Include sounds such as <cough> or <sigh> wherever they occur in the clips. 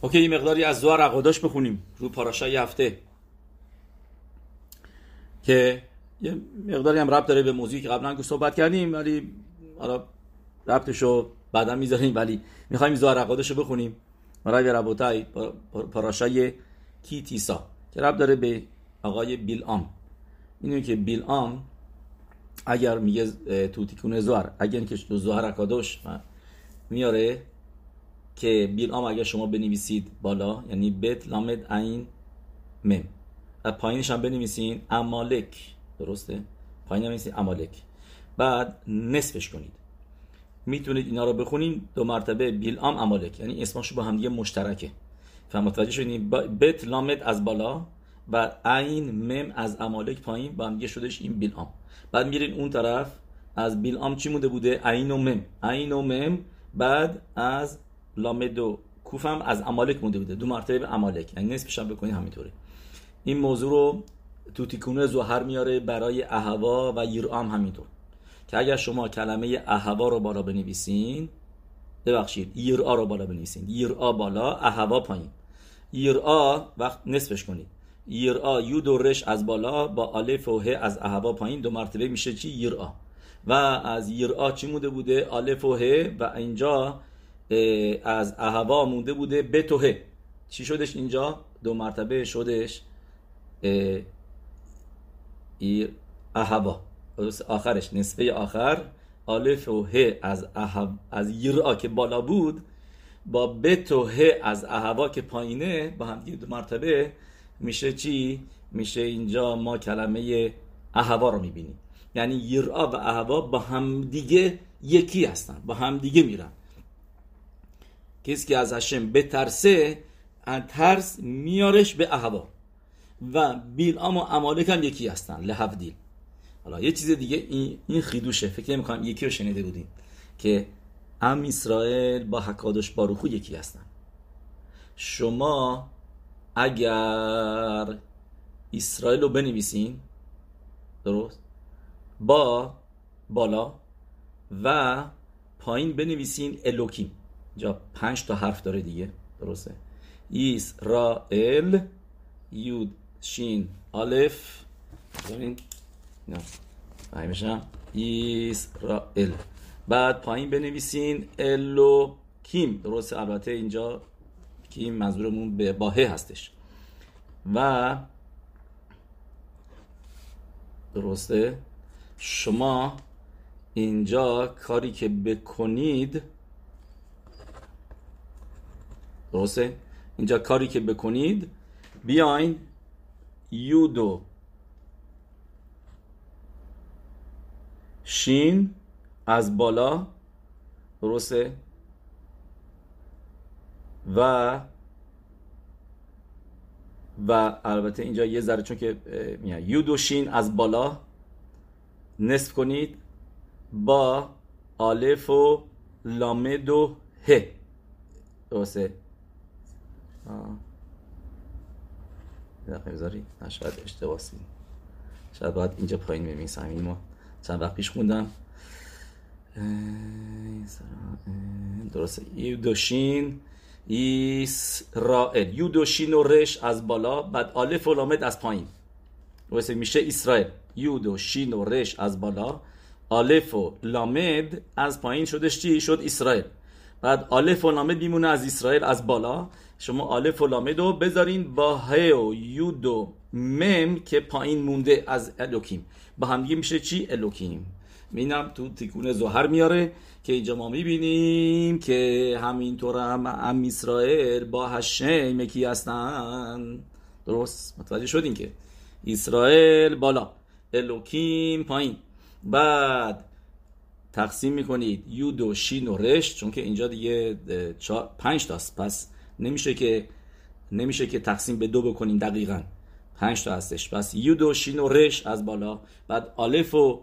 اوکی یه مقداری از زوار عقاداش بخونیم رو پاراشای هفته. که یه مقداری هم ربط داره به موضوعی که قبلا صحبت کردیم ولی حالا ربطش رو بعدا می‌ذاریم ولی می‌خوایم زوار رو بخونیم. برای ربوتای پاراشای کیتیسا که ربط داره به آقای بیلام اینو که بیلام اگر میگه تو تیکون زوار اگر که زوار عقاداش میاره که بیلام اگر شما بنویسید بالا یعنی بت لامد عین مم پایینش هم بنویسین امالک. درسته؟ پایین هم بنویسین امالک. بعد نصفش کنید. می‌تونید اینا رو بخونین. دو مرتبه بیلام امالک. یعنی اسمشو با هم دیگه مشترکه. فهم متوجه شدین؟ بت لامد از بالا و عین مم از امالک پایین. با هم دیگه شدش این بیلام بعد میرین اون طرف. از بیلام چی مونده بوده؟ عین و مم عین و مم بعد از لامد و کوفم از امالک مونده بوده. دو مرتبه به امالک. یعنی نصفش هم بکنید همینطوره. این موضوع رو تو تیکونه زوهر میاره برای اهوا و یرام همینطور. که اگر شما کلمه اهوا رو بالا بنویسین ببخشید یرا رو بالا بنویسین. یرا بالا اهوا پایین. یرا وقت نصفش کنید. یرا یو دورش از بالا با الف و ه از اهوا پایین. دو مرتبه میشه چی؟ یرا و از یرا چی مونده بوده؟ الف و ه و اینجا از اهوا مونده بوده بتوه چی شدش اینجا؟ دو مرتبه شدش ایر اهوا آخرش. نصفه آخر. الف و ه از اهو از یرا که بالا بود با بت و از اهوا که پایینه با هم دو مرتبه میشه چی؟ میشه اینجا ما کلمه اهوا رو می‌بینیم. یعنی یرا و اهوا با هم دیگه یکی هستن با هم دیگه میرن. کسی که از هشم بترسه ترس میارش به اهوا. و بیلام و امالک هم یکی هستن لحفدیل. حالا یه چیز دیگه این, این خیدوشه. فکر نمی کنم یکی رو شنیده بودیم که ام اسرائیل با حکادش باروخو یکی هستن. شما اگر اسرائیل رو بنویسین درست؟ با بالا و پایین بنویسین الوکیم. جا پنج تا حرف داره دیگه. درسته. اسرائیل یود شین الف ببین نه. فهمیشم اسرائیل بعد پایین بنویسین الوکیم درسته. البته اینجا کیم منظورمون به باهه هستش. و درسته. شما اینجا کاری که بکنید درسته؟ اینجا کاری که بکنید بیاین یودو شین از بالا درسته؟ و و البته اینجا یه ذره چون که یودو شین از بالا نصف کنید با آلف و لامد و ه. درسته؟ دقیقه بذاری شاید اشتباه شاید باید اینجا پایین بمیسم این ما چند وقت پیش خوندم درسته. یودوشین اسرائیل. یودوشین و رش از بالا بعد آلف و لامد از پایین. درسته میشه اسرائیل. یودوشین و رش از بالا אלף و למד از پایین. شدش چی؟ شد اسرائیل. بعد אלף و למד میمونه از اسرائیل از بالا. شما אלף و למד رو بذارین با ה و יוד و מם که پایین مونده از אלוקים. با هم میشه چی؟ אלוקים. مینم تو תיקוני זוהר میاره که اینجا ما می‌بینیم که همینطور هم עם ישראל با השם یکی هستن. درست؟ متوجه شدین که اسرائیل بالا الوکیم پایین. بعد تقسیم می‌کنید یود و شین و رش چون که اینجا دیگه پنج تاست. پس نمیشه که نمیشه که تقسیم به دو بکنین دقیقا. پنج تا هستش. پس یود و شین و رش از بالا. بعد آلف و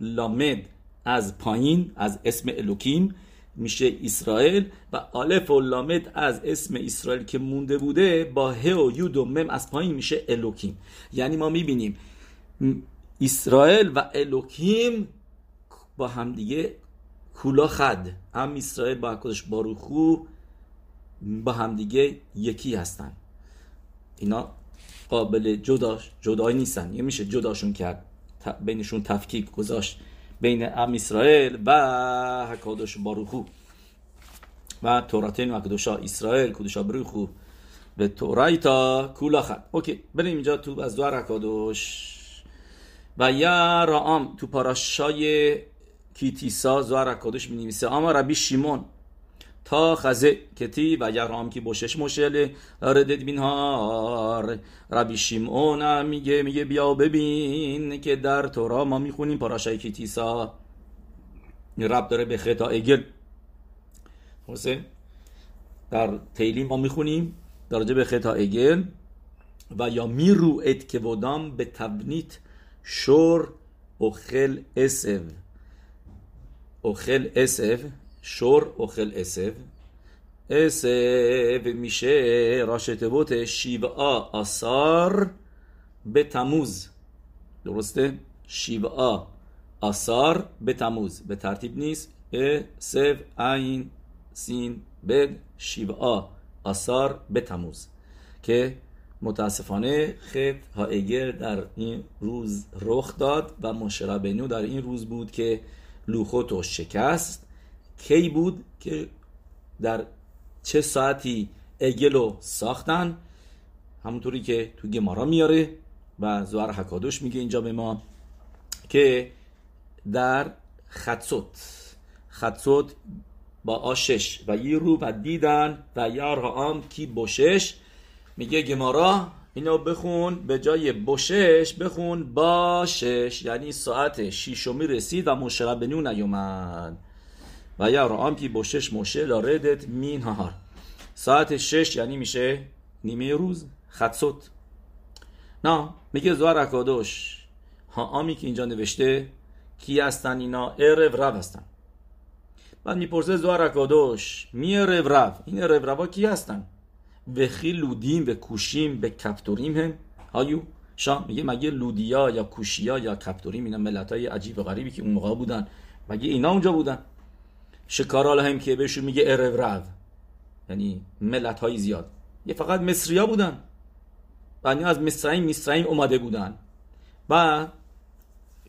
لامد از پایین از اسم الوکیم میشه اسرائیل و آلف و لامد از اسم اسرائیل که مونده بوده با ه و یود و مم از پایین میشه الوکیم. یعنی ما می‌بینیم اسرائیل و الوکیم با همدیگه کولا خد هم اسرائیل با کدش باروخو با همدیگه یکی هستن. اینا قابل جدا جدایی نیستن. یه میشه جداشون کرد. بینشون تفکیک گذاشت بین ام اسرائیل و حکادش باروخو و توراتین و کدوشا اسرائیل کدوشا بروخو به تورایتا کولاخت. اوکی بریم اینجا تو از دو حکادش. و یا رام تو پاراشای کیتیسا زوار حکادش می نویسه. اما ربی شیمون. تا خزه کتی و رام کی بوشش مشل ردد بین هار. ربی شیمون میگه میگه بیا ببین که در تورا ما می‌خونیم پاراشای کیتیسا. رب داره به خطا اگل حسین در تیلی ما می‌خونیم در به خطا اگل و یا میرو ات که بودام به تبنیت شور اخل اسف اخل اسف شور اخل اسف اسف میشه راشت بوت شیبا آثار به تموز درسته؟ شیبا آثار به تموز به ترتیب نیست اسف این سین بد شیبا آثار به تموز که متاسفانه خط هایگر در این روز رخ داد و مشربنو در این روز بود که لوخوتو شکست کی بود که در چه ساعتی اگلو ساختن؟ همونطوری که تو گمارا میاره و زوار حکادوش میگه اینجا به ما که در خطسوت خطسوت با آشش و یه رو و دیدن و یار آم کی بوشش میگه گمارا اینو بخون به جای بوشش بخون باشش یعنی ساعت شیشمی رسید و مشرب بنو نیومد. و یا رام کی بوشش مشه لاردت مین هار ساعت شش یعنی میشه نیمه روز خدسوت نه میگه زوار اکادوش ها آمی که اینجا نوشته کی هستن اینا؟ ارو رب هستن. بعد می‌پرسه زوار اکادوش می رو رب این رو ربا کی هستن؟ وخی لودیم و کوشیم به کپتوریم هم. هایو شام میگه مگه لودیا یا کوشیا یا کپتوریم اینا ملت های عجیب و غریبی که اون موقع بودن مگه اینا اونجا بودن؟ شکارال هم که بهشون میگه ارو یعنی ملت های زیاد. یه فقط مصریا بودن. و از مصرعیم مصرعیم اومده بودن. و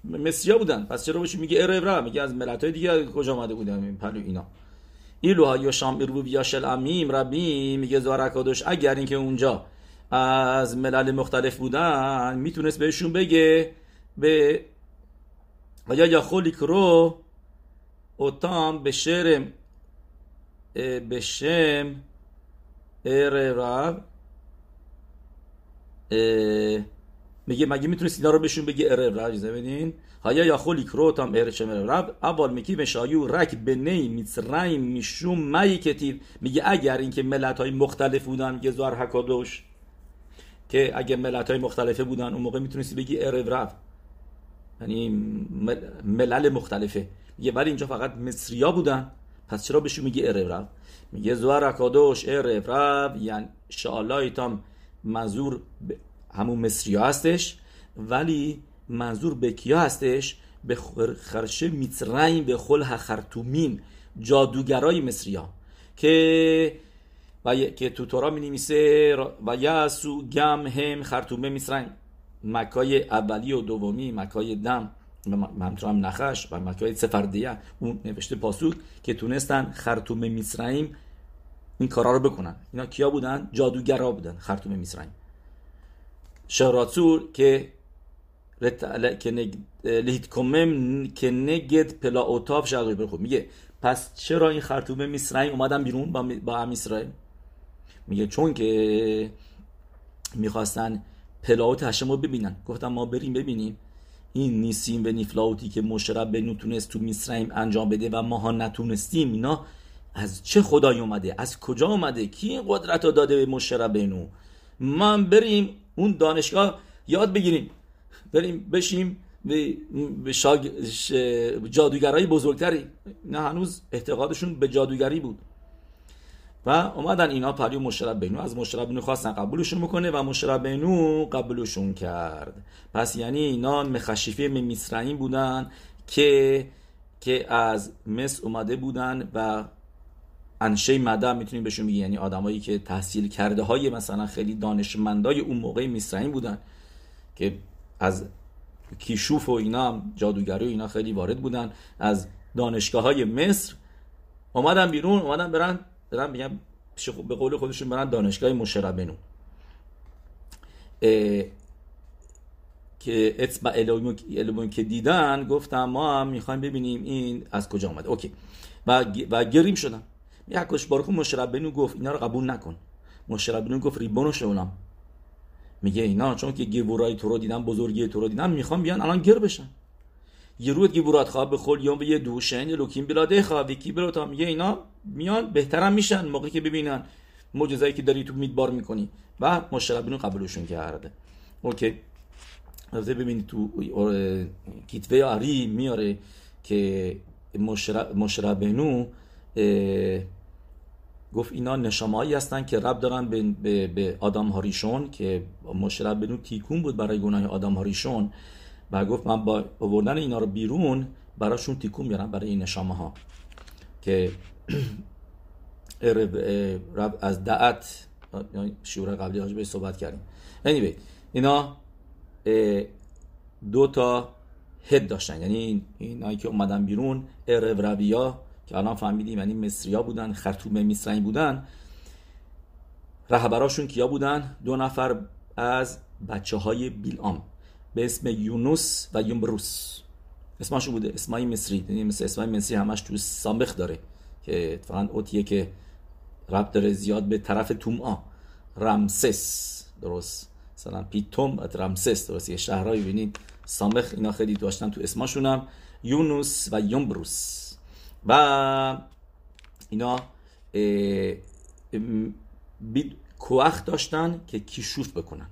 مصریا بودن. پس چرا بهشون میگه ارو میگه از ملت های دیگه کجا اومده بودن؟ پلو اینا. ایلوها یا شام ایرو شل امیم ربی میگه زارکادوش اگر اینکه اونجا از ملل مختلف بودن می‌تونست بهشون بگه به و یا یا خلیک رو به شرم به شم رب میگه مگه می‌تونست اینا رو بهشون بگه اره رب ببینین هایا یا خلی کروتام اره شمر رب اول میکی به شایو رک به نی میترایم می‌شوم مایی کتیب میگه اگر اینکه ملت های مختلف بودن میگه زوار حکادوش که اگه ملت های مختلفه بودن اون موقع می‌تونستی بگی اره رب یعنی ملل مختلفه میگه ولی اینجا فقط مصریا بودن. پس چرا بهشون میگه اره رب میگه زوار حکادوش اره رب یعنی شاءالله ایتام منظور همون مصریا هستش ولی منظور به کیا هستش؟ به خرشه میترین به خل خرطومین جادوگرای مصریا که و که تو تورا می نمیسه و یاسو گم هم خرطومه میسرین مکای اولی و دومی مکای دم. هم نخش و مکای سفردیه. اون نوشته پاسوک که تونستن خرطوم میسرین این کارا رو بکنن. اینا کیا بودن؟ جادوگرا بودن خرطوم میسرین شراتور که که کمم که نگد پلا اوتاف شغل برخود میگه پس چرا این خرطوم میسرائیم اومدن بیرون با, با هم اسرائیل؟ میگه چون که می‌خواستن پلاوت هشم رو ببینن. گفتم ما بریم ببینیم. این نیسیم و نیفلاوتی که مشرب به نتونست تو میسرائیم انجام بده و ماها نتونستیم اینا از چه خدای اومده؟ از کجا اومده؟ کی این قدرت رو داده به مشرب بنو من بریم اون دانشگاه یاد بگیریم. بریم بشیم به شاگ... جادوگرای بزرگتری. نه هنوز اعتقادشون به جادوگری بود. و اومدن اینا پریو مشرب بینو از مشرب بینو خواستن قبولشون می‌کنه و مشرب بینو قبولشون کرد. پس یعنی اینا مخشیفه میسرعین بودن که که از مصر اومده بودن و انشه مدم می‌تونیم بهشون بگیم. یعنی آدمایی که تحصیل کرده های مثلا خیلی دانشمندای اون موقع مصرعین بودن که از کیشوف و اینا هم جادوگری و اینا خیلی وارد بودن. از دانشگاه های مصر اومدن بیرون اومدن برن برن بگم به قول خودشون برن دانشگاه مشربنو که اتبع علوم که دیدن گفتم ما هم می‌خوایم ببینیم این از کجا آمده اوکی. و, و گریم شدن یکوش بارکو مشربنو گفت اینا رو قبول نکن. مشربنو گفت ریبونو شولم میگه اینا چون که گیورای تو رو دیدن بزرگی تو رو دیدن می‌خوام بیان الان گر بشن. یه روز گیورات خواب به خول یوم به یه دوشن یه لوکیم بلاده خواب کی برو تا میگه اینا میان بهترم میشن. موقعی که ببینن معجزه‌ای که داری تو میدبار می‌کنی. و مشربینو قبولشون کرده. اوکی. البته ببینید تو کیتوه آری میاره که مشربنو گفت اینا نشامهایی هستن که رب دارن به, به, به آدم هاریشون که مشربنو تیکون بود برای گناه آدم هاریشون. و گفت من با آوردن اینا رو بیرون براشون تیکون میارم برای این نشامه ها که از دعت شیور قبلی هاش به صحبت کردیم. Anyway, اینا دو تا هد داشتن. یعنی اینایی که اومدن بیرون ارب ربیا که الان فهمیدیم یعنی مصریا بودن خرطوم مصری بودن. رهبراشون کیا بودن؟ دو نفر از بچه های بیلام به اسم یونوس و یومبروس اسمشون بوده اسمای مصری. یعنی مثل اسمای مصری همش تو سامخ داره. که اتفاقا اوتیه که رب داره زیاد به طرف توم رمسس درست. مثلا پیتوم و رمسس درست. یه شهرهایی ببینید. سامخ اینا خیلی داشتن تو اسمشونم یونوس و یومبروس. و اینا کوخ داشتن که کیشوف بکنن.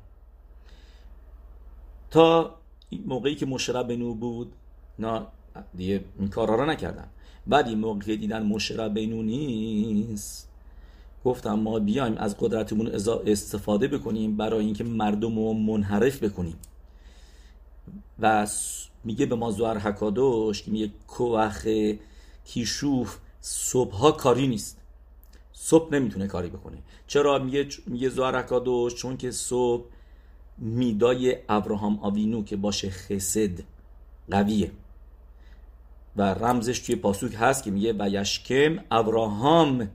تا موقعی که مشرب بنو بود نه دیگه این کارا رو نکردن. این موقع دیدن بنو نیست گفتم ما بیایم از قدرتمون استفاده بکنیم برای اینکه مردم رو منحرف بکنیم. و میگه به ما زوار حکادوش که میگه کوخ کیشوف صبحها کاری نیست. صبح نمی‌تونه کاری بکنه. چرا میگه میگه زوار چون که صبح میدای ابراهام آوینو که باشه خسد قویه. و رمزش توی پاسوک هست که میگه و یشکم ابراهام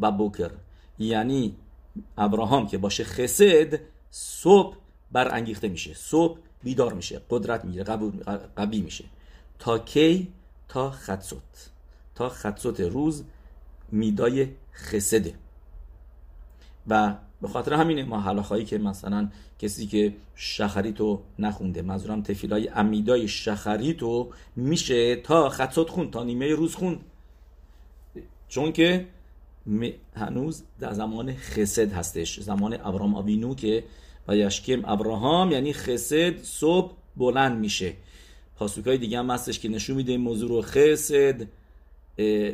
و بوکر یعنی ابراهام که باشه خسد صبح برانگیخته میشه. صبح بیدار میشه قدرت می‌گیره قوی میشه. تا کی؟ تا خدسوت. تا خدسوت روز میدای خسده. و به خاطر همینه ما حلاخایی که مثلا کسی که شخریتو نخونده منظورم تفیلای امیدای شخریتو میشه تا خدسوت خون تا نیمه روز خون چون که هنوز در زمان خسد هستش. زمان ابرام آوینو که و یشکم ابراهام یعنی خسد صبح بلند میشه. پاسوکای دیگه هم هستش که نشون میده این موضوع رو خسد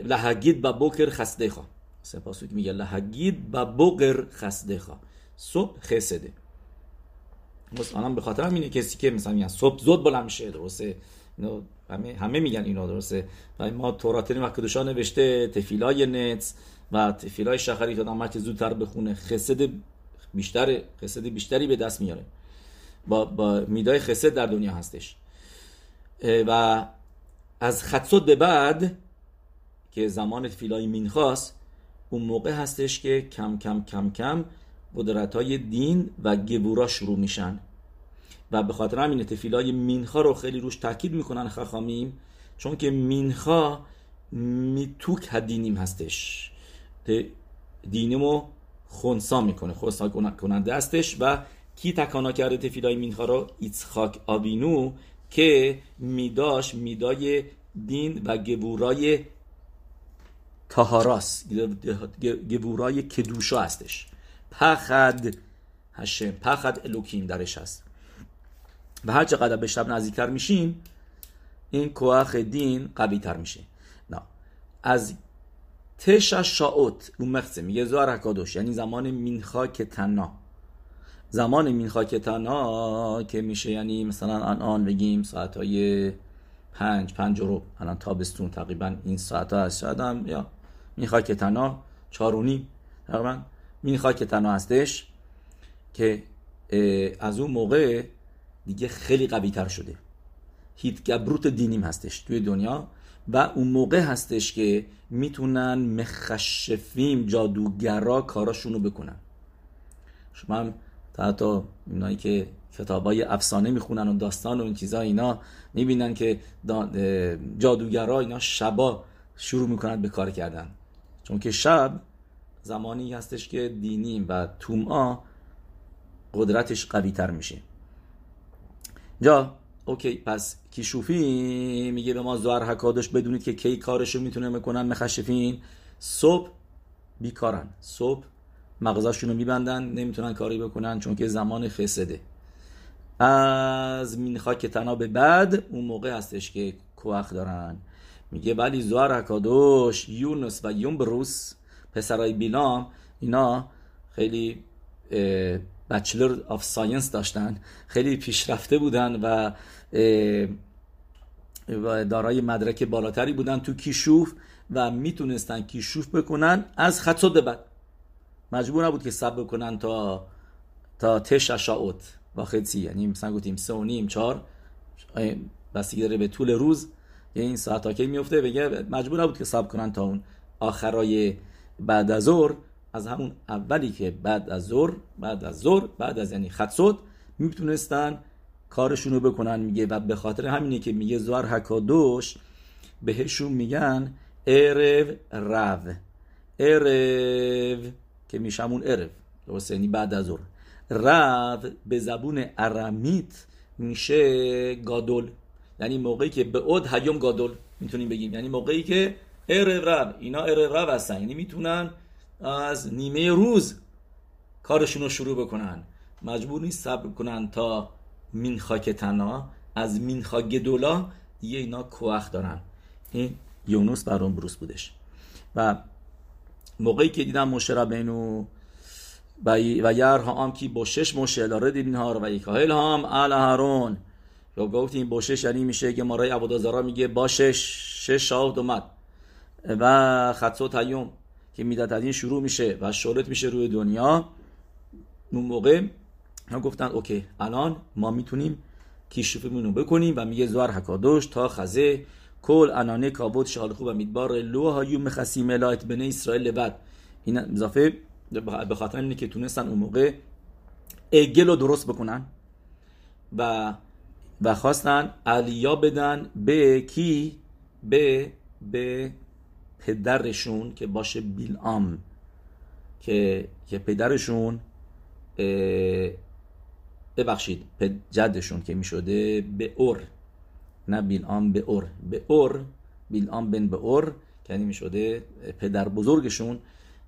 لحگید با بکر خسته خواه. مثلا پاسوک میگه لحگید بکر خسته خواه. صبح خسده مثلا به خاطر همینه کسی که مثلا میگن صبح زود بلند میشه درسته؟ همه همه میگن اینا درسته؟ و ما تورات و کدوشا نوشته تفیلای نتس و تفیلای شخری که آدم زودتر بخونه. خسد بیشتر خسد بیشتری به دست میاره. با, با میدای خسد در دنیا هستش. و از خدسود به بعد که زمان فیلای مینخواست اون موقع هستش که کم کم کم کم قدرت های دین و گبورا شروع میشن. و به خاطر همین تفیلای مینخا رو خیلی روش تاکید می‌کنن خخامیم چون که مینخا میتوک هدینیم هستش. دینمو خونسا می‌کنه خونسا کننده هستش و کی تکانا کرده تفیلای مینخا رو؟ ایتخاک آبینو که میداش میدای دین و گبورای تهاراس گبورای کدوشا هستش. پخد هشم پخد الوکیم درش هست. و هر چقدر به شب نزدیکتر میشیم این کوخ دین قوی تر میشه. نه از تشا شاوت اون مخصه میگه زوار یعنی زمان مینخا که تنا زمان مین خاکتنا که میشه یعنی مثلا الان بگیم ساعت های پنج پنج رو. الان تابستون تقریبا این ساعت ها هست. شاید هم یا می‌خوای که تنها چارونی تقریبا می‌خوای که تنها هستش که از اون موقع دیگه خیلی قوی تر شده هیت گبروت دینیم هستش توی دنیا و اون موقع هستش که می‌تونن مخشفیم جادوگرا کاراشونو بکنن شما هم تا اینایی که کتاب های افسانه می‌خونن و داستان و این چیزا اینا می‌بینن که جادوگرا اینا شبا شروع می‌کنن به کار کردن چون که شب زمانی هستش که دینیم و توما قدرتش قوی تر میشه. جا اوکی پس کیشوفی میگه به ما زوار حکادش بدونید که کی کارشو می‌تونه می‌کنن مخشفین. صبح بیکارن. صبح مغزاشون رو میبندن نمی‌تونن کاری بکنن چون که زمان خسده. از مین خاک تنا به بعد اون موقع هستش که کوخ دارن. میگه ولی زوار حکادوش یونس و یون بروس پسرای بیلام اینا خیلی بچلر آف ساینس داشتن خیلی پیشرفته بودن و دارای مدرک بالاتری بودن تو کیشوف و می‌تونستن کیشوف بکنن از خطوط بعد. مجبور نبود که سب بکنن تا تا تش اشاوت با خدسی یعنی مثلا گفتیم سه و نیم چهار بستگی داره به طول روز. یه این ساعت که میفته بگه مجبور نبود که سب کنن تا اون آخرای بعد از ظهر. از همون اولی که بعد از ظهر بعد از ظهر بعد از یعنی خطسود می‌تونستن کارشونو بکنن. میگه و به خاطر همینه که میگه زوار حکادوش بهشون میگن ارو رو. ارو که میشمون ارو درست یعنی بعد از ظهر. رو به زبون ارمیت میشه گادول. یعنی موقعی که به اود هیوم گادول می‌تونیم بگیم. یعنی موقعی که ارو رو اینا ارو رو هستن. یعنی می‌تونن از نیمه روز کارشون رو شروع بکنن. مجبور نیست صبر کنن تا مین خاک تنا از مین خاک گدولا یه اینا کوخ دارن. این یونس بر اون بروس بودش. و موقعی که دیدم مشرا بینو و یر ها کی با شش مشه لاره دیدین ها و یک هم ال هارون. یا گفت این بوشش یعنی میشه که مارای عبودازارا میگه با شش شش شاهد اومد. و خطسو تیوم که میدت از این شروع میشه و شورت میشه روی دنیا. اون موقع ها گفتن اوکی الان ما می‌تونیم کیشوفمون رو بکنیم و میگه زوار حکادوش تا خزه کل انانه کابوت شال خوب میدبار لو هایو مخسیم الایت بنه اسرائیل بعد. این اضافه به خاطر اینه که تونستن اون موقع اگل رو درست بکنن و و خواستن علیا بدن به کی؟ به به پدرشون که باشه بیلام که که پدرشون ببخشید جدشون که می‌شده به اور نه بیلام به اور. به اور بیلام بن به اور یعنی می‌شده پدر بزرگشون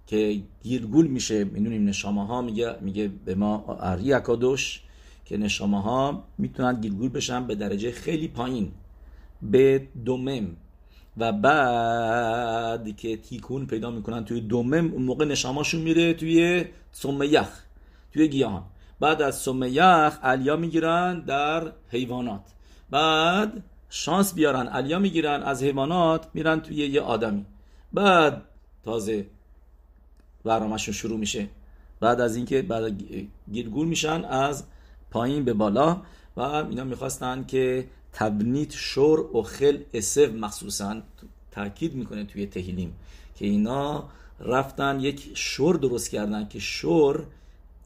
که گیرگول میشه. می‌دونیم نشامه ها میگه میگه به ما اری اکادوش که نشامه ها می‌تونن گیرگول بشن به درجه خیلی پایین. به دومم. و بعد که تیکون پیدا می‌کنن توی دومم اون موقع نشاماشون میره توی سمه یخ توی گیاهان. بعد از سمه یخ علیا می‌گیرن در حیوانات. بعد شانس بیارن علیا می‌گیرن از حیوانات میرن توی یه آدمی. بعد تازه برنامهشون شروع میشه. بعد از اینکه بعد گیرگور میشن از پایین به بالا و اینا می‌خواستن که تبنیت شور و خل اسف مخصوصا تاکید می‌کنه توی تهیلیم که اینا رفتن یک شور درست کردن که شور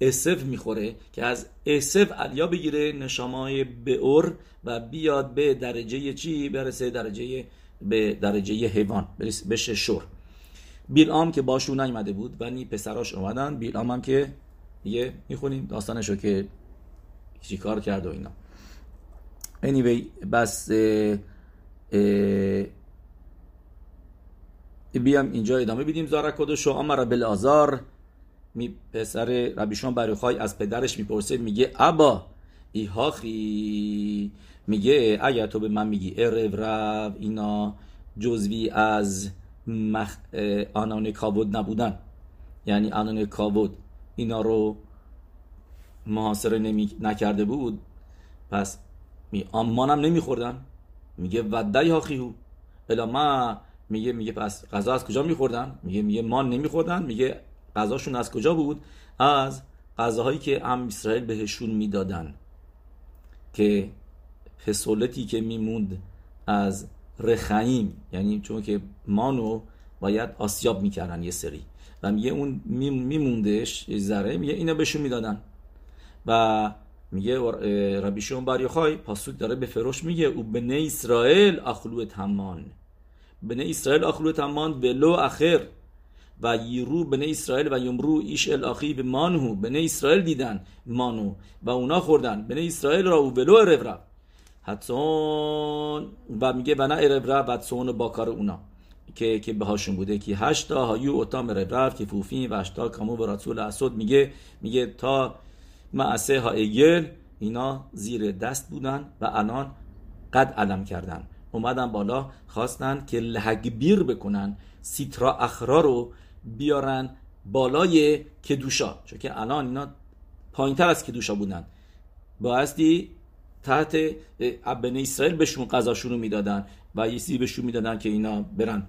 اسف می‌خوره که از اسف علیا بگیره نشامای به اور و بیاد به درجه چی؟ برسه درجه به درجه حیوان بشه شور. بیلام که باشون نیومده بود و نی پسراش اومدن. بیلام هم که یه می‌خونیم داستانشو که چی کار کرد و اینا. Anyway بس بیام اینجا ادامه بدیم. زارا کدوشو امر بل آزار می پسر ربیشان بروخای از پدرش می‌پرسه میگه ابا ایهاخی؟ میگه اگر تو به من میگی ارو رو اینا جزوی از مخ... آنان کابود نبودن. یعنی آنان کابود اینا رو محاصره نمی... نکرده بود. پس می آمانم نمیخوردن. میگه ودی ها خیهو. الا ما میگه میگه پس غذا از کجا میخوردن؟ میگه میگه مان نمیخوردن. میگه غذاشون از کجا بود؟ از غذاهایی که ام اسرائیل بهشون می‌دادن. که فسولتی که میموند از رخعیم. یعنی چون که مانو باید آسیاب می‌کردن یه سری. و میگه اون میموندش ذره میگه اینا بهشون می‌دادن. و میگه ربی شون بر یخای پاسوک داره به فروش میگه. او بنه اسرائیل اخلو تمان. بنه اسرائیل اخلو تمان ولو اخر. و یرو بنه اسرائیل و یمرو ایش الاخی به مانهو. بنه اسرائیل دیدن مانو و اونا خوردن. بنه اسرائیل را او ولو رب حتون و میگه بنا رب حتون با کار اونا. که که بهاشون بوده که هشتا هایو اوتام رب که فوفین و هشتا کامو به رسول اسود میگه میگه تا معسه ها اینا زیر دست بودن و الان قد علم کردن. اومدن بالا خواستن که لحگبیر بکنن سیترا اخرا رو بیارن بالای کدوشا. چون که الان اینا پایین تر از کدوشا بودن. بایستی تحت ابن اسرائیل بهشون قضاشون رو می‌دادن و یه سی بهشون می‌دادن که اینا برن.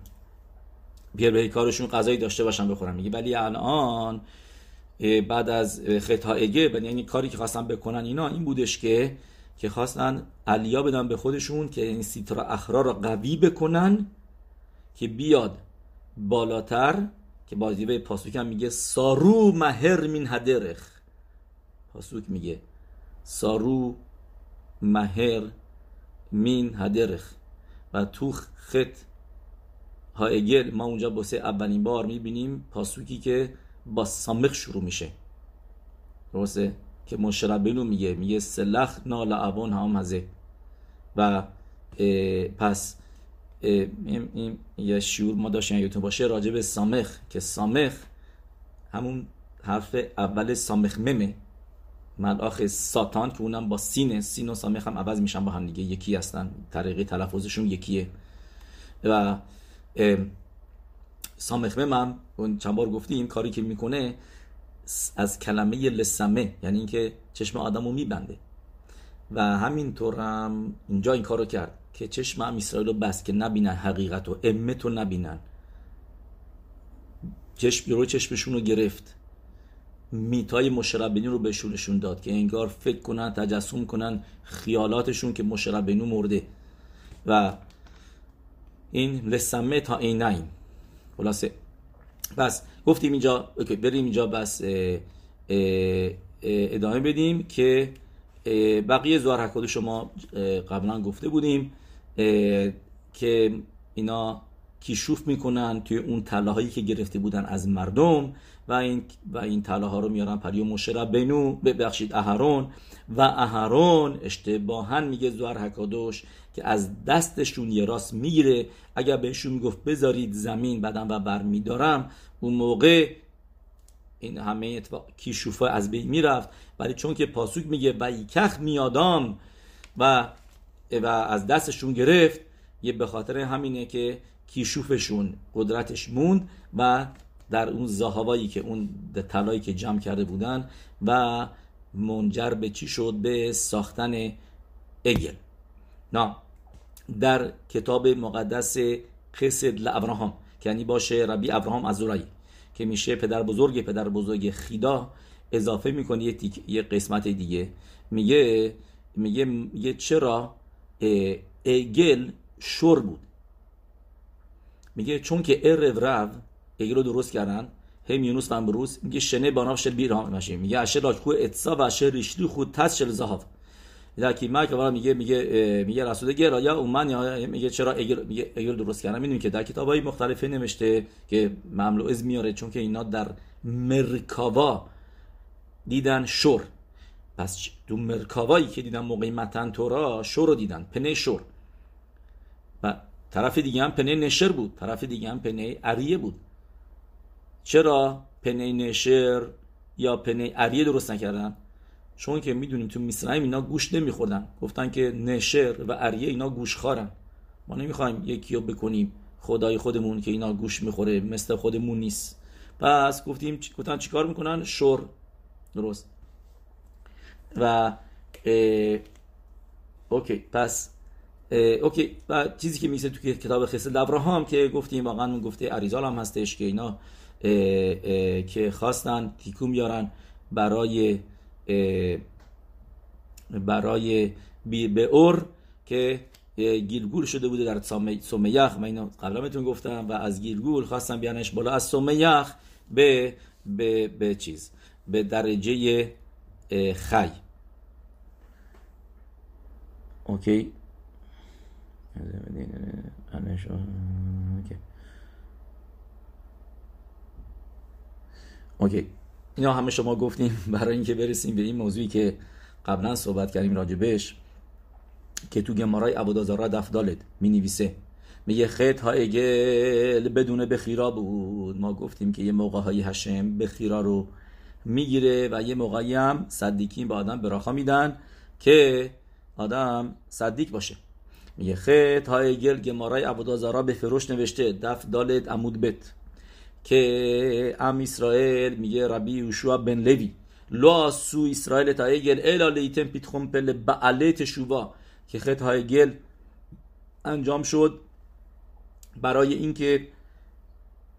بیار به کارشون قضایی داشته باشن بخورن. میگه ولی الان بعد از خطائگه یعنی کاری که خواستن بکنن اینا این بودش که که خواستن علیا بدن به خودشون که این سیترا اخرا را قوی بکنن که بیاد بالاتر که بازی به پاسوک هم میگه سارو مهر من هدرخ. پاسوک میگه سارو مهر مین هدرخ. و تو خط هایگل ما اونجا بسه اولین بار می‌بینیم پاسوکی که با سامخ شروع میشه. درسته؟ که مشربینو میگه میگه سلخ نال اوان هم هزه. و پس این یه شعور ما داشتیم یادتون باشه راجع به سامخ که سامخ همون حرف اول سامخ ممه. ملاخ ساتان که اونم با سینه سین و سامخ هم عوض میشن با هم دیگه. یکی هستن طریقه تلفظشون یکیه. و سامخمم اون چند بار گفتیم کاری که می‌کنه از کلمه لسمه یعنی اینکه چشم آدم رو میبنده. و همینطور هم اینجا این کارو کرد که چشم هم اسرائیل رو بست که نبینن حقیقت و امت رو نبینن. چشم رو چشمشون رو گرفت. میتای مشربینی رو بهشونشون داد که انگار فکر کنن تجسم کنن خیالاتشون که مشربینو مرده. و این لسمه تا اینین خلاصه. بس گفتیم اینجا بریم اینجا بس ادامه بدیم که بقیه زوار حکاد شما قبلا گفته بودیم که اینا کیشوف می‌کنن توی اون طلاهایی که گرفته بودن از مردم. و این و این طلاها رو میارن پریو مشرب بینو ببخشید اهرون. و اهرون اشتباها میگه زوار حکادوش که از دستشون یه راست می‌گیره. اگر بهشون می‌گفت بذارید زمین بدن و بر میدارم اون موقع این همه کیشوفا از بین می‌رفت. ولی چون که پاسوک میگه و یکخ میادام و و از دستشون گرفت یه به خاطر همینه که کیشوفشون قدرتش موند و در اون زهاوایی که اون طلایی که جمع کرده بودن و منجر به چی شد؟ به ساختن اگل نه در کتاب مقدس قصد لابراهام که یعنی باشه ربی ابراهام ازورایی که میشه پدر بزرگ پدر بزرگ خیدا اضافه می‌کنه یه, یه قسمت دیگه. میگه میگه, میگه چرا؟ اگل شور بود. میگه چون که ارو رو اگل رو درست کردن. هم یونس و بروز. میگه شنه باناف شل بیرام ماشین میگه اشر راجکو اتسا و اشر ریشلی خود تس شل زهاف در که مایک میگه میگه میگه رسول گرا یا اومن یا میگه چرا اگل میگه اگل درست کردن. می‌دونی که در کتابای مختلفه نوشته که مملوعز میاره. چون که اینا در مرکاوا دیدن شور. پس تو مرکاوایی که دیدن موقع متن تورا شور رو دیدن. پنه شور. و طرف دیگه هم پنه نشر بود. طرف دیگه هم پنه اریه بود. چرا پنه نشر یا پنه اریه درست نکردن؟ چون که می‌دونیم تو میسرایم اینا گوش نمیخوردن. گفتن که نشر و اریه اینا گوش خارن ما نمی‌خوایم یکی رو بکنیم خدای خودمون که اینا گوش می‌خوره مثل خودمون نیست. پس گفتیم گفتن چیکار می‌کنن؟ شور. درست. و اوکی پس اوکی. و چیزی که میسه تو کتاب خسل ابراهام که گفتیم واقعا گفته اریزال هم هستش که اینا که خواستن تیکوم بیارن برای برای به اور که گیلگول شده بوده در سومیخ من اینو قبلا بهتون گفتم و از گیلگول خواستم بیانش بالا از سومیخ به به به چیز به درجه خی اوکی اوکی اینا همه شما گفتیم <laughs> برای اینکه برسیم به این موضوعی که قبلا صحبت کردیم راجبش که تو گمارای عبودازارا دفدالد می نویسه میگه خط های گل بدون بخیرا بود. ما گفتیم که یه موقع های هشم بخیرا رو می‌گیره و یه موقعی هم صدیکین به آدم براخا میدن که آدم صدیک باشه. میگه خط های گل گمارای عبودازارا به فروش نوشته. دف دالد عمود بت. که ام اسرائیل میگه ربی یوشua بن لوی. لو سو اسرائیل تا گل الا لیتم پیتخم پل بعله تشووا که خط های گل انجام شد برای اینکه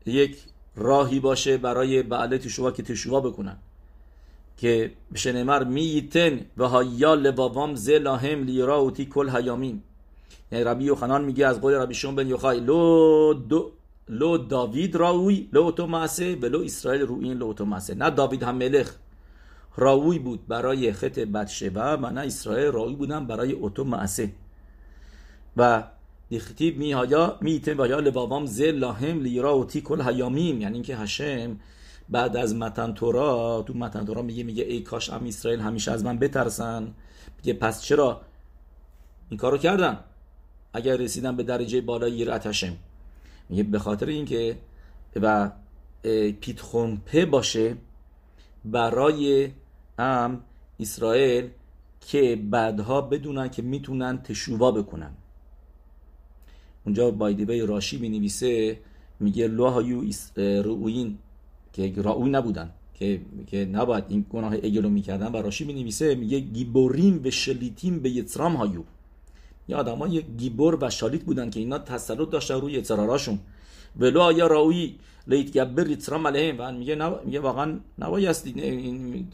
یک راهی باشه برای بعله تشووا که تشووا بکنن. که بشنمر میتن و هایا لبابام زلاهم لیرا اوتی کل هیامین یعنی ربی یوخنان میگه از قول ربی شون بن یوخای لو دو لو داوید راوی لو اوتو معسه و لو اسرائیل روین لو اوتو معسه نه داوید هم ملخ. راوی بود برای خط بدشبه و نه اسرائیل راوی بودن برای اوتو معسه و دیختیب می هایا میته و یا لبابام زل لاهم لیرا اوتی کل هیامیم یعنی اینکه هشم بعد از متن تورا تو متن تورا میگه میگه ای کاش ام اسرائیل همیشه از من بترسن. میگه پس چرا این کارو کردن؟ اگر رسیدن به درجه بالای یرت هشم میگه به خاطر اینکه و پیتخونپه باشه برای ام اسرائیل که بعدها بدونن که می‌تونن تشووا بکنن. اونجا بایدیبه راشی می نویسه میگه لوهایو روین که راوی نبودن که که نباید این گناه اگلو می‌کردن و راشی می نویسه میگه گیبوریم به شلیتیم به یترام هایو. یا آدم یک گیبور و شالیت بودن که اینا تسلط داشتن روی اعتراراشون ولو آیا راوی لیت گبر یترام علیهم. و میگه نب... میگه واقعا نبایستی. این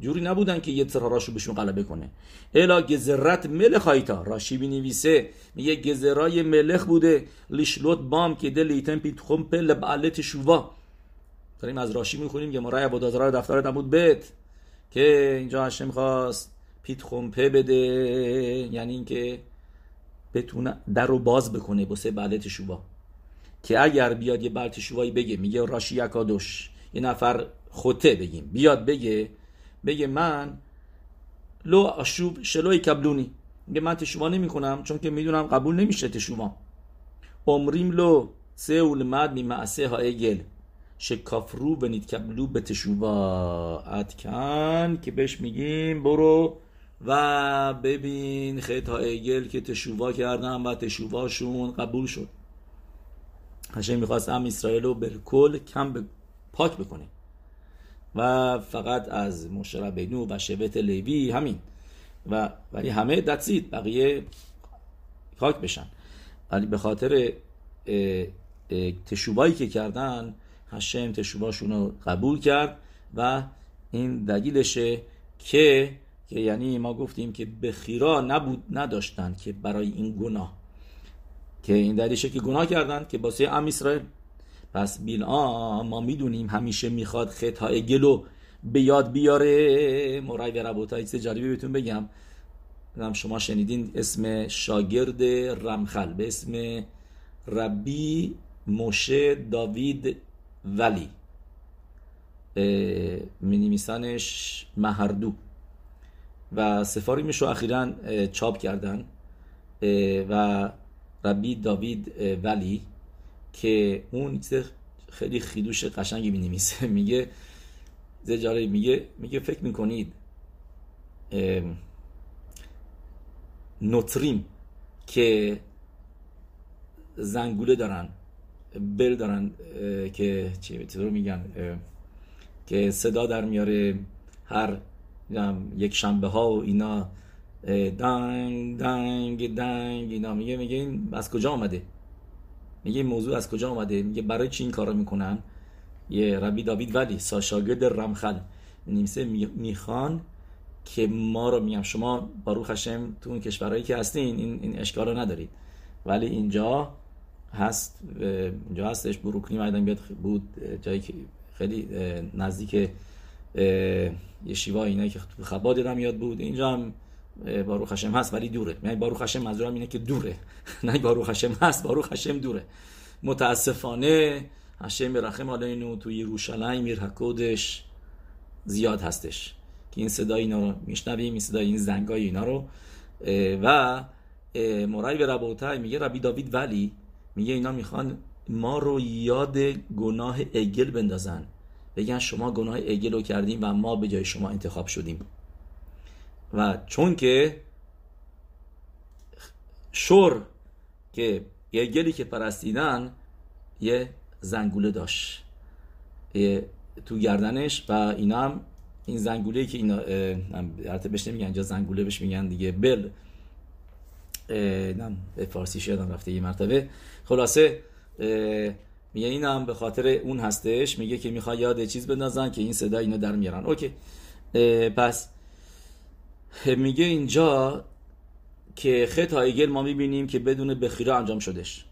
جوری نبودن که یه تراراشو بهشون غلبه کنه. الا گزرت ملخ هایتا. راشی بنویسه میگه گزرای ملخ بوده. لیشلوت بام که دل لیتن پیت خمپه لبعلت شووا. داریم از راشی می‌خونیم که مرای عبادازرا دفتر دمود بیت که اینجا هشم خواست. پیت خمپه بده. یعنی اینکه بتونه در رو باز بکنه بسه بعلت شووا که اگر بیاد یه برت شوایی بگه میگه راشی یکادوش. یه نفر خوته بگیم. بیاد بگه بگه من لو آشوب شلوی کبلونی. میگه من تشووا نمی کنم چون که می‌دونم قبول نمیشه تشووا عمریم لو سه مد می معسه ها گل. شکافرو بنید کبلو به تشووا اتکن که بهش میگیم برو و ببین خیط ها گل که تشووا کردن و تشوواشون قبول شد. هشم می‌خواست هم اسرائیل رو بالکل کم ب... پاک بکنه و فقط از مشرب بینو و شبت لیوی همین. و ولی همه دتسید بقیه پاک بشن. ولی به خاطر تشوبایی که کردن هشم تشوباشون رو قبول کرد و این دلیلشه که که یعنی ما گفتیم که به خیرا نبود نداشتن که برای این گناه. که این دلیلشه که گناه کردن که باسه ام اسرائیل. پس بیلعام ما می‌دونیم همیشه می‌خواد خطای گلو به یاد بیاره. مرای و ربوتای چیز جالبی بهتون بگم. شما شنیدین اسم شاگرد رمخل به اسم ربی موشه داوید ولی. مینیمیسانش مهردو. و سفاریمش رو اخیرا چاپ کردن و ربی داوید ولی که اون خیلی خیدوش قشنگی می <laughs> میگه زجاره میگه میگه فکر می‌کنید نوتریم که زنگوله دارن بل دارن که چی رو میگن که صدا در میاره هر یک شنبه ها و اینا دنگ دنگ دنگ اینا. میگه میگه این از کجا آمده؟ میگه این موضوع از کجا آمده؟ میگه برای چی این کارو می‌کنن؟ یه ربی داوید ولی ساشاگرد رمخل نیمسه می‌خوان که ما رو میگم شما باروخ هشم تو اون کشورهایی که هستین این, این اشکال رو ندارید. ولی اینجا هست اینجا هستش. بروکلی مایدن بیاد بود جایی که خیلی نزدیک یه شیوا اینایی که تو خباد یادم یاد بود. اینجا هم باروخ هشم هست ولی دوره. یعنی باروخ هشم منظورم اینه که دوره. <laughs> نه باروخ هشم هست باروخ هشم دوره. متاسفانه هشم رحم علینا تو یروشلایم میر حکودش زیاد هستش. که این صدای اینا رو میشنویم این صدای این زنگای اینا رو. و مرای به ربوتای میگه ربی داوید ولی میگه اینا می‌خوان ما رو یاد گناه اگل بندازن. بگن شما گناه اگل رو کردیم و ما به جای شما انتخاب شدیم. و چون که شور که اگلی که پرستیدن یه زنگوله داشت. یه تو گردنش و اینا هم این زنگوله که اینا البته بهش نمیگن اینجا زنگوله بهش میگن دیگه بل. نم به فارسی شدم رفته یه مرتبه. خلاصه میگه این هم به خاطر اون هستش میگه که می‌خواد یاد چیز بندازن که این صدا اینو در میارن. اوکی. پس میگه اینجا که خط هایگل ما می‌بینیم که بدون بخیره انجام شدش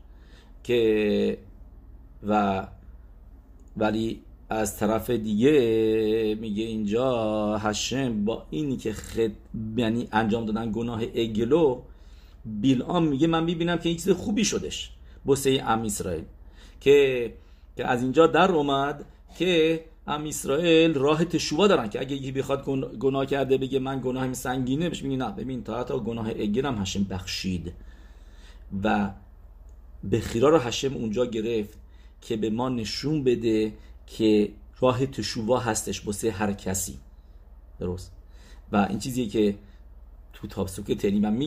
که و ولی از طرف دیگه میگه اینجا هشم با اینی که خد یعنی انجام دادن گناه اگلو بیلام میگه من می‌بینم که این چیز خوبی شدش بسه ام اسرائیل. که که از اینجا در اومد که ام اسرائیل راه تشووا دارن که اگه یکی بخواد گناه کرده بگه من گناهم سنگینه بهش میگه نه. ببین تا حتی گناه اگل هم هشم بخشید. و بخیرا رو هشم اونجا گرفت که به ما نشون بده که راه تشووا هستش بسه هر کسی. درست؟ و این چیزیه که تو تابسوک تلی من